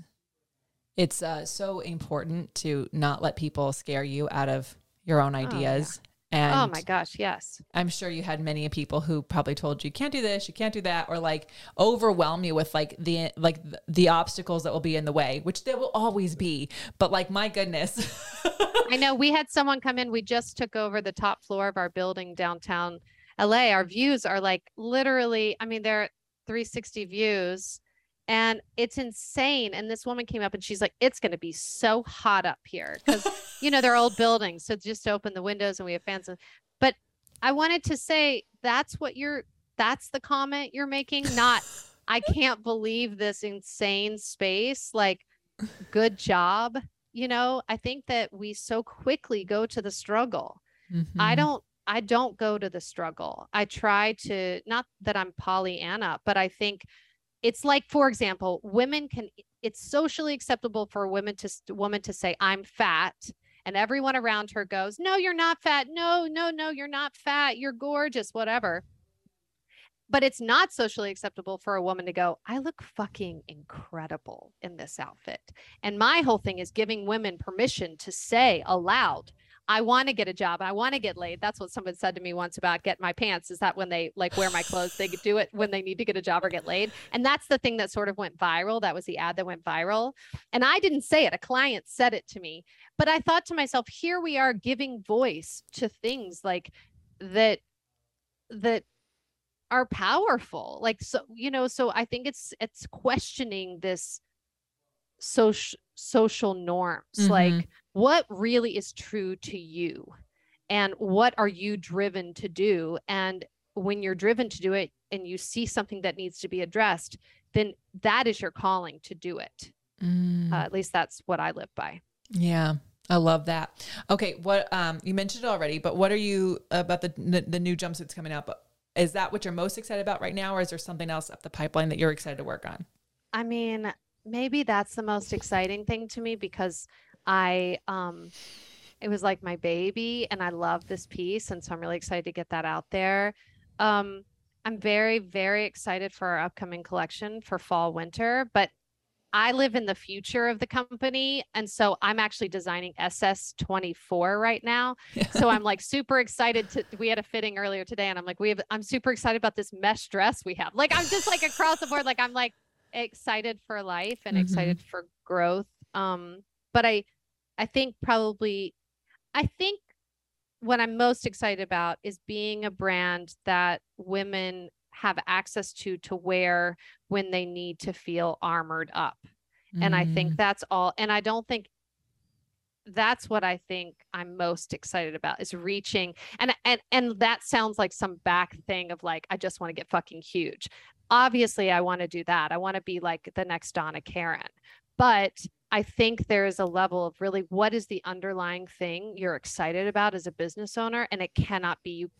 it's uh, so important to not let people scare you out of your own ideas Oh and oh my gosh, yes. I'm sure you had many people who probably told you, you can't do this, you can't do that, or like overwhelm you with like the like the obstacles that will be in the way, which there will always be. But like my goodness. I know we had someone come in. We just took over the top floor of our building downtown LA. Our views are like literally, I mean, they're 360 views and it's insane. And this woman came up and she's like, it's going to be so hot up here because, you know, they're old [LAUGHS] buildings. So just open the windows and we have fans. But I wanted to say that's what you're, that's the comment you're making, not, I [LAUGHS] can't believe this insane space. Like, good job. You know, I think that we so quickly go to the struggle. Mm-hmm. I don't, I don't go to the struggle. I try to, not that I'm Pollyanna, but I think it's like for example women can it's socially acceptable for a woman to woman to say i'm fat and everyone around her goes no you're not fat. No no no you're not fat. You're gorgeous whatever. But it's not socially acceptable for a woman to go i look fucking incredible in this outfit. And my whole thing is giving women permission to say aloud I want to get a job. I want to get laid. That's what someone said to me once about get my pants. Is that when they like wear my clothes, they do it when they need to get a job or get laid. And that's the thing that sort of went viral. That was the ad that went viral. And I didn't say it. A client said it to me. But I thought to myself, here we are giving voice to things like that that are powerful. Like so, you know, so I think it's it's questioning this social social norms. Mm-hmm. Like what really is true to you and what are you driven to do and when you're driven to do it and you see something that needs to be addressed then that is your calling to do it mm. uh, at least that's what i live by yeah I love that. Okay, what um you mentioned it already, but what are you about the the, the new jumpsuits coming out? But is that what you're most excited about right now, or is there something else up the pipeline that you're excited to work on? I mean, maybe that's the most exciting thing to me because I um it was like my baby and I love this piece and so I'm really excited to get that out there. Um I'm very very excited for our upcoming collection for fall winter, but I live in the future of the company and so I'm actually designing SS24 right now. so [LAUGHS] I'm like super excited to we had a fitting earlier today and I'm like we have I'm super excited about this mesh dress we have. Like I'm just like across the board like I'm like excited for life and mm-hmm. excited for growth. Um but I I think probably, I think what I'm most excited about is being a brand that women have access to to wear when they need to feel armored up. Mm. And I think mm. that's all. And I don't think that's what I think I'm most excited about is reaching and and and that sounds like some back thing of like I just want to get fucking huge. Obviously, I want to do that. I want to be like the next Donna Karan. But I think there is a level of really what is the underlying thing you're excited about as a business owner and it cannot be you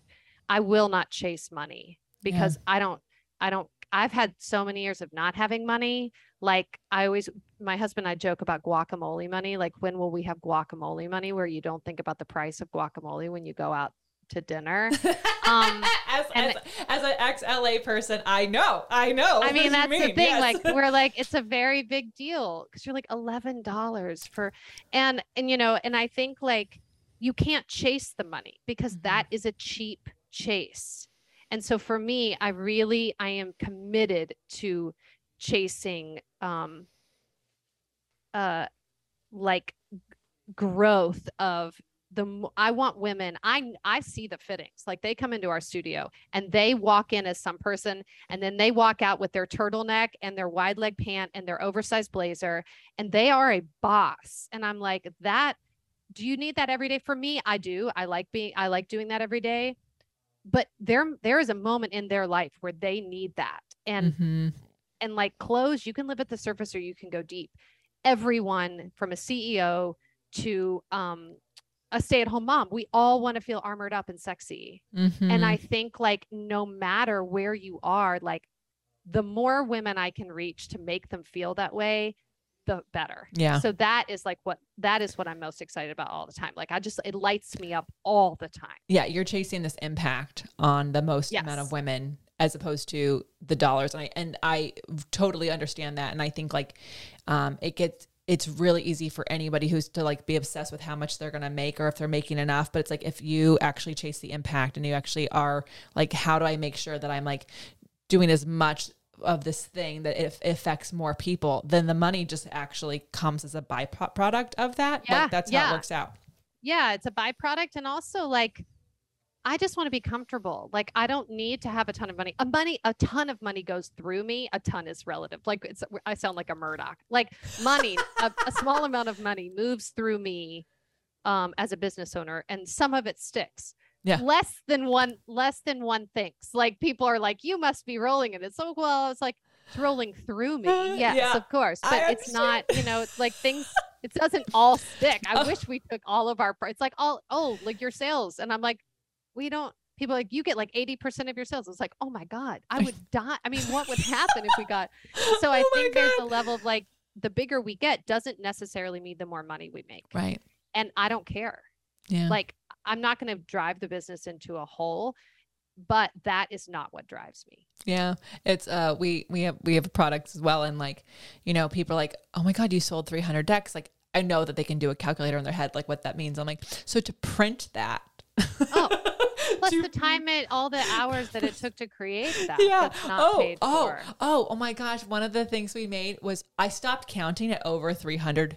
I will not chase money because yeah. I don't I don't I've had so many years of not having money. Like I always, my husband and I joke about guacamole money. Like when will we have guacamole money where you don't think about the price of guacamole when you go out to dinner? [LAUGHS] Um, as, as, as, an ex LA person, I know, I know. I mean, that's mean. the thing. Yes. Like we're [LAUGHS] like, it's a very big deal because you're like $11 for, and, and, you know, and I think like you can't chase the money because mm-hmm. that is a cheap chase and so for me i really i am committed to chasing um uh like growth of the I want women I I see the fittings like they come into our studio and they walk in as some person and then they walk out with their turtleneck and their wide leg pant and their oversized blazer and they are a boss and I'm like that do you need that every day for me I do I like being I like doing that every day but there there is a moment in their life where they need that and mm-hmm. and like clothes you can live at the surface or you can go deep everyone from a ceo to um a stay-at-home mom we all want to feel armored up and sexy mm-hmm. and i think like no matter where you are like the more women i can reach to make them feel that way the better. Yeah. So that is like what that is what I'm most excited about all the time. Like I just it lights me up all the time. Yeah, you're chasing this impact on the most yes. amount of women as opposed to the dollars and I and I totally understand that and I think like um it gets it's really easy for anybody who's to like be obsessed with how much they're going to make or if they're making enough but it's like if you actually chase the impact and you actually are like how do I make sure that I'm like doing as much of this thing that it affects more people, then the money just actually comes as a byproduct of that. Yeah, like that's yeah. how it works out. Yeah, it's a byproduct. And also like I just want to be comfortable. Like I don't need to have a ton of money. A money, a ton of money goes through me. A ton is relative. Like it's I sound like a Murdoch. Like money, a, a small amount of money moves through me um, as a business owner, and some of it sticks yeah less than one less than one thinks like people are like you must be rolling it it's so well it's like it's rolling through me yes yeah, of course but it's not you know it's like things it doesn't all stick i [LAUGHS] oh. wish we took all of our it's like all oh like your sales and i'm like we don't people like you get like 80% of your sales. It's like oh my god i [LAUGHS] would die. I mean what would happen if we got so i oh think there's a level of like the bigger we get doesn't necessarily mean the more money we make. Right. And i don't care. Yeah. Like I'm not going to drive the business into a hole but that is not what drives me. Yeah. It's uh we we have we have products as well and like you know people are like oh my god you sold 300 decks. Like i know that they can do a calculator in their head like what that means. I'm like so to print that oh [LAUGHS] [LAUGHS] [LAUGHS] plus to, the time it all the hours that it took to create [LAUGHS] that yeah oh oh for. oh oh my gosh one of the things we made was i stopped counting at over 300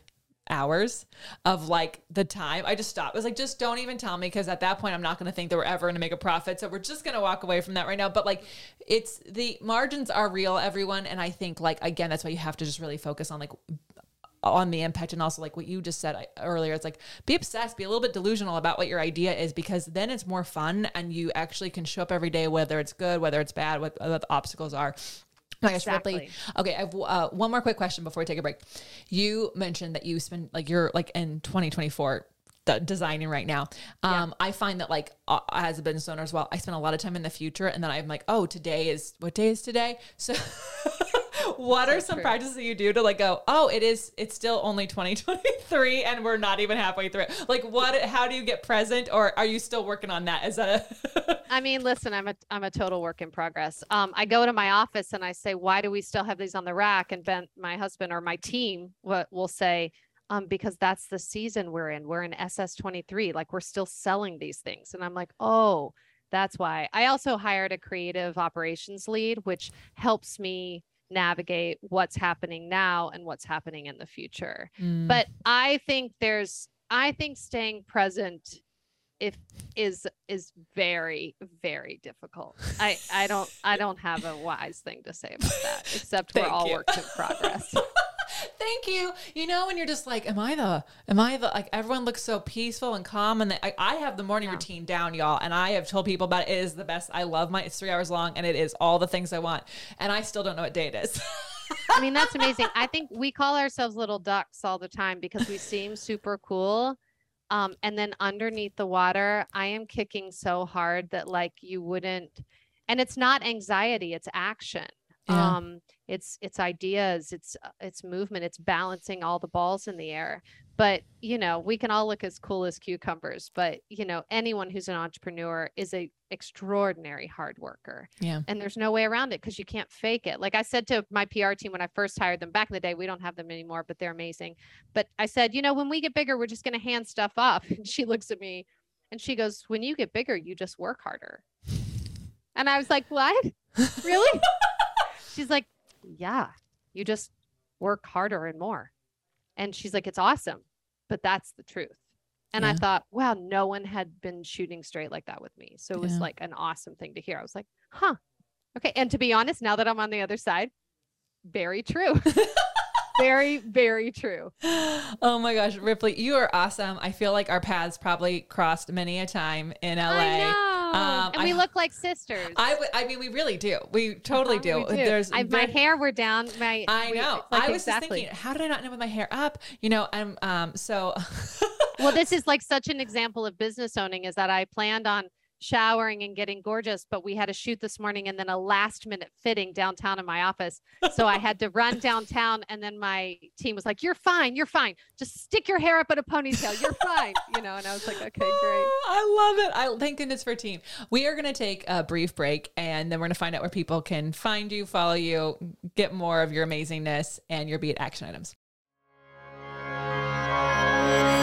hours of like the time. I just stopped. I was like, just don't even tell me because at that point I'm not going to think that we're ever going to make a profit. So we're just going to walk away from that right now. But like, it's the margins are real, everyone. And I think like again, that's why you have to just really focus on like on the impact and also like what you just said earlier it's like be obsessed be a little bit delusional about what your idea is because then it's more fun and you actually can show up every day whether it's good whether it's bad what, what the obstacles are my exactly. Ripley. Okay, I have uh, one more quick question before we take a break. You mentioned that you spend like you're like in 2024 designing right now. Um, yeah. I find that like uh, as a business owner as well, I spend a lot of time in the future, and then I'm like, oh, today is what day is today? So [LAUGHS] [LAUGHS] what so are some true. practices that you do to like go, oh, it is, it's still only [LAUGHS] 2023 and we're not even halfway through it. Like what, how do you get present or are you still working on that? Is that a, [LAUGHS] I mean, listen, I'm a, I'm a total work in progress. Um, I go to my office and I say, why do we still have these on the rack? And Ben, my husband or my team what will say, um, because that's the season we're in. We're in SS23. Like we're still selling these things. And I'm like, oh, that's why. I also hired a creative operations lead, which helps me navigate what's happening now and what's happening in the future. Mm. But I think there's I think staying present if is is very very difficult. I I don't I don't have a wise thing to say about that except we're all you. works in progress. [LAUGHS] Thank you. You know, when you're just like, am I the, am I the, like, everyone looks so peaceful and calm. And they, I, I have the morning Yeah. routine down, y'all. And I have told people about it. It is the best. I love my, it's three hours long and it is all the things I want. And I still don't know what day it is. I mean, that's [LAUGHS] amazing. I think we call ourselves little ducks all the time because we seem super cool. Um, and then underneath the water, I am kicking so hard that like you wouldn't, and it's not anxiety, it's action. Yeah. Um, it's it's ideas, it's uh, it's movement, it's balancing all the balls in the air. But you know, we can all look as cool as cucumbers, but you know, anyone who's an entrepreneur is a extraordinary hard worker yeah. and there's no way around it because you can't fake it. Like I said to my PR team when I first hired them back in the day, we don't have them anymore, but they're amazing. But I said, you know, when we get bigger, we're just going to hand stuff off. [LAUGHS] And she looks at me and she goes, when you get bigger, you just work harder. And I was like, what? [LAUGHS] Really? [LAUGHS] she's like, yeah, you just work harder and more. And she's like, it's awesome, but that's the truth. And I thought, wow, no one had been shooting straight like that with me. So it was Yeah. like an awesome thing to hear. I was like, huh. Okay. And to be honest, now that I'm on the other side, very true. [LAUGHS] very, very true. oh my gosh, Ripley, you are awesome. I feel like our paths probably crossed many a time in LA. I. Um, and we I- look like sisters. I mean, we really do. We totally Uh-huh, do. There's I, my hair were down. My I know. like I was exactly. just thinking, how did I not know with my hair up? You know, and um, so well, this is like such an example of business owning is that I planned on showering and getting gorgeous, but we had a shoot this morning and then a last minute fitting downtown in my office. So I had to [LAUGHS] run downtown and then my team was like, You're fine, you're fine. Just stick your hair up in a ponytail. You're fine. You know, and I was like, [LAUGHS] Okay, great. Oh, I love it. I thank goodness for team. We are going to take a brief break, and then we're going to find out where people can find you, follow you, get more of your amazingness and your beat action items.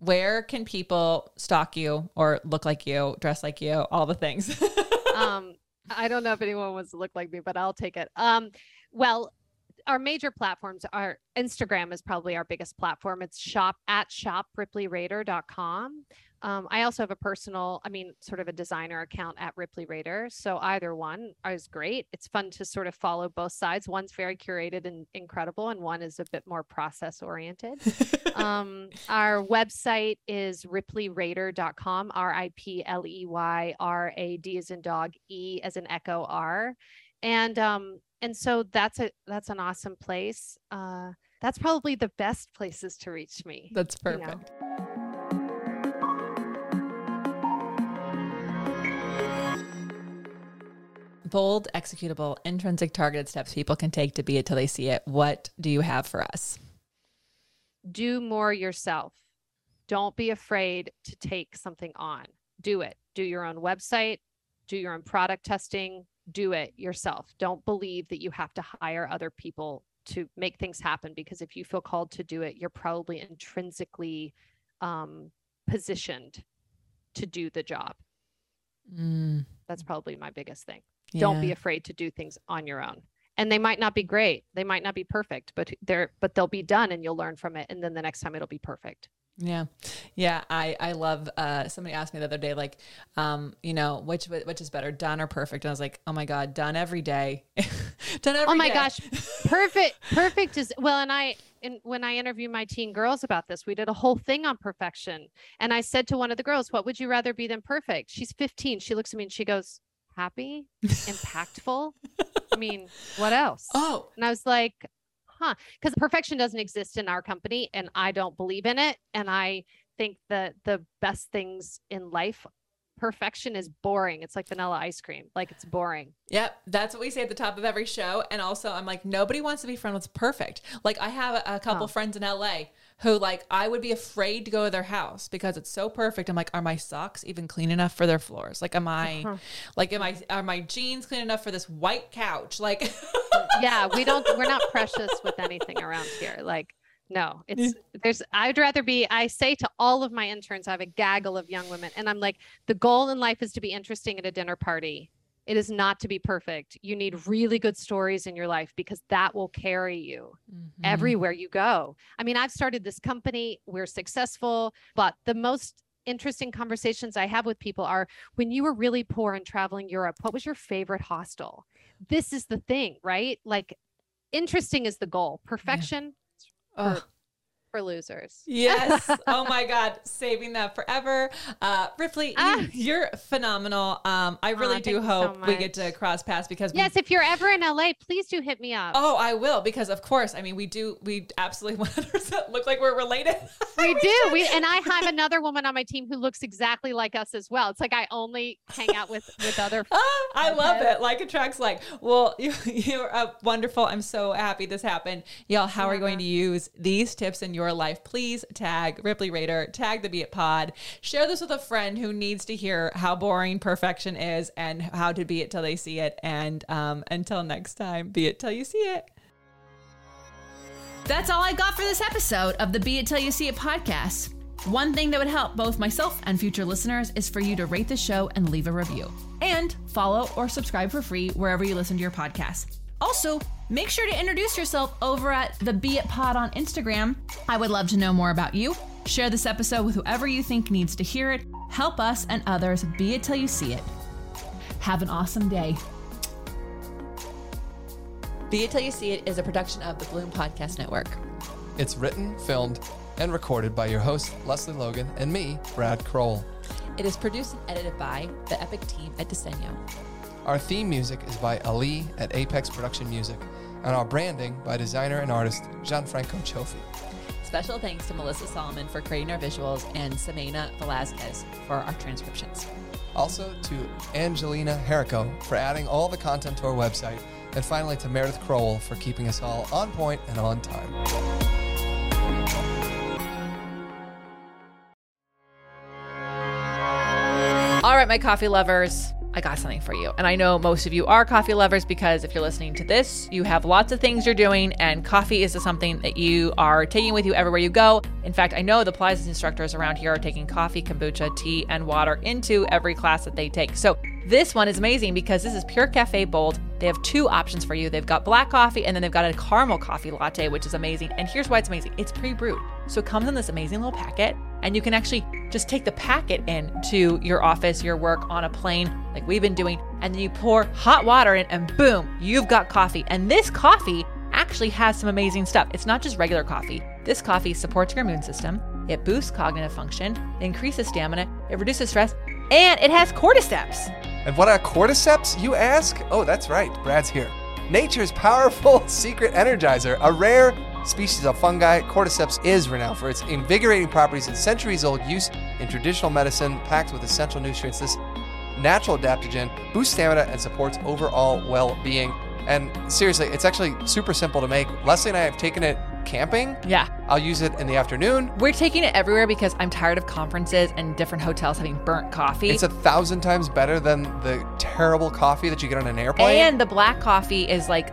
where can people stalk you or look like you, dress like you, all the things? [LAUGHS] um i don't know if anyone wants to look like me but i'll take it. Um well our major platforms are instagram is probably our biggest platform. It's shop at shopripleyrader.com um, i also have a personal i mean sort of a designer account at ripley Rader. so either one is great it's fun to sort of follow both sides one's very curated and incredible and one is a bit more process oriented um, [LAUGHS] our website is ripleyrader.com, R I P L E Y R A D as in dog, E as in echo R. And um, and so that's a that's an awesome place. Uh, that's probably the best places to reach me. That's you know. Bold, executable, intrinsic targeted steps people can take to be it till they see it. What do you have for us? Do more yourself. don't be afraid to take something on. Do it. Do your own website, do your own product testing, do it yourself. Don't believe that you have to hire other people to make things happen because if you feel called to do it, you're probably intrinsically um, positioned to do the job. Mm, That's probably my biggest thing. Don't be afraid to do things on your own. And they might not be great. They might not be perfect, but they're but they'll be done and you'll learn from it. And then the next time it'll be perfect. Yeah. Yeah. I, I love, uh, somebody asked me the other day, like, um, you know, which, which is better, done or perfect? And I was like, oh my God, done every day. [LAUGHS] done every oh my day. gosh perfect perfect is well and i and when i interview my teen girls about this we did a whole thing on perfection and i said to one of the girls what would you rather be than perfect she's 15 she looks at me and she goes happy [LAUGHS] impactful? I mean what else? Oh, and i was like huh. Because perfection doesn't exist in our company and i don't believe in it and i think that the best things in life perfection is boring. It's like vanilla ice cream. Like it's boring. Yep, that's what we say at the top of every show. And also, I'm like, nobody wants to be friends with perfect. Like, I have a, a couple Oh. friends in LA who, like, I would be afraid to go to their house because it's so perfect. I'm like, are my socks even clean enough for their floors? Like, am I, Uh-huh. like, am I, are my jeans clean enough for this white couch? Like, [LAUGHS] yeah, we don't we're not [LAUGHS] precious with anything around here. Like no, it's there's I'd rather be I say to all of my interns, I have a gaggle of young women and I'm like the goal in life is to be interesting at a dinner party. It is not to be perfect. You need really good stories in your life because that will carry you Mm-hmm. everywhere you go. I mean, I've started this company, we're successful, but the most interesting conversations I have with people are when you were really poor and traveling Europe, what was your favorite hostel? This is the thing, right? Like interesting is the goal. Perfection for, for losers. Yes. [LAUGHS] Oh my God. Saving that forever. Uh, Ripley, you- Ah. you're phenomenal. Um, I really do you so hope we get to cross paths because we Yes, if you're ever in LA, please do hit me up. Oh, I will because of course. I mean, we do. We absolutely [LAUGHS] 100% look like we're related. [LAUGHS] we do. We and I have another woman on my team who looks exactly like us as well. It's like I only hang out with with other Ah, I love it. Like attracts like. Well, you you're uh, wonderful. I'm so happy this happened, y'all. How are you going to use these tips in your life? Please tag Ripley Rader, tag the Be It Pod, share this with a friend who needs to hear how boring perfection is and how to be it till they see it. And um, until next time, be it till you see it. That's all I got for this episode of the Be It Till You See It podcast. One thing that would help both myself and future listeners is for you to rate the show and leave a review. And follow or subscribe for free wherever you listen to your podcast. Also, make sure to introduce yourself over at the Be It Pod on Instagram. I would love to know more about you. Share this episode with whoever you think needs to hear it. Help us and others be it till you see it. Have an awesome day. Be it till you see it is a production of the Bloom Podcast Network. It's written, filmed, and recorded by your host, Lesley Logan, and me, Brad Crowell. It is produced and edited by the Epic team at Diseño. Our theme music is by Ali at Apex Production Music, and our branding by designer and artist Gianfranco Cioffi. Special thanks to Melissa Solomon for creating our visuals and Samena Velazquez for our transcriptions. Also to Angelina Herrico for adding all the content to our website, and finally to Meredith Crowell for keeping us all on point and on time. All right, my coffee lovers, I got something for you. And I know most of you are coffee lovers because if you're listening to this, you have lots of things you're doing, and coffee is something that you are taking with you everywhere you go. In fact, I know the Pilates instructors around here are taking coffee, kombucha, tea, and water into every class that they take. So this one is amazing because this is Pure Cafe Bold. They have two options for you. They've got black coffee and then they've got a caramel coffee latte, which is amazing. And here's why it's amazing it's pre brewed. So it comes in this amazing little packet, and you can actually just take the packet in to your office, your work on a plane, like we've been doing. And then you pour hot water in, and boom, you've got coffee. And this coffee actually has some amazing stuff. It's not just regular coffee. This coffee supports your immune system, it boosts cognitive function, increases stamina, it reduces stress, and it has cordyceps. And what are cordyceps, you ask? Oh, that's right, Brad's here. Nature's powerful [LAUGHS] secret energizer, a rare species of fungi, cordyceps is renowned for its invigorating properties and centuries old use in traditional medicine, packed with essential nutrients. This natural adaptogen boosts stamina and supports overall well being. And seriously, it's actually super simple to make. Lesley and I have taken it camping. Yeah. I'll use it in the afternoon. We're taking it everywhere because I'm tired of conferences and different hotels having burnt coffee. It's a thousand times better than the terrible coffee that you get on an airplane. and the black coffee is like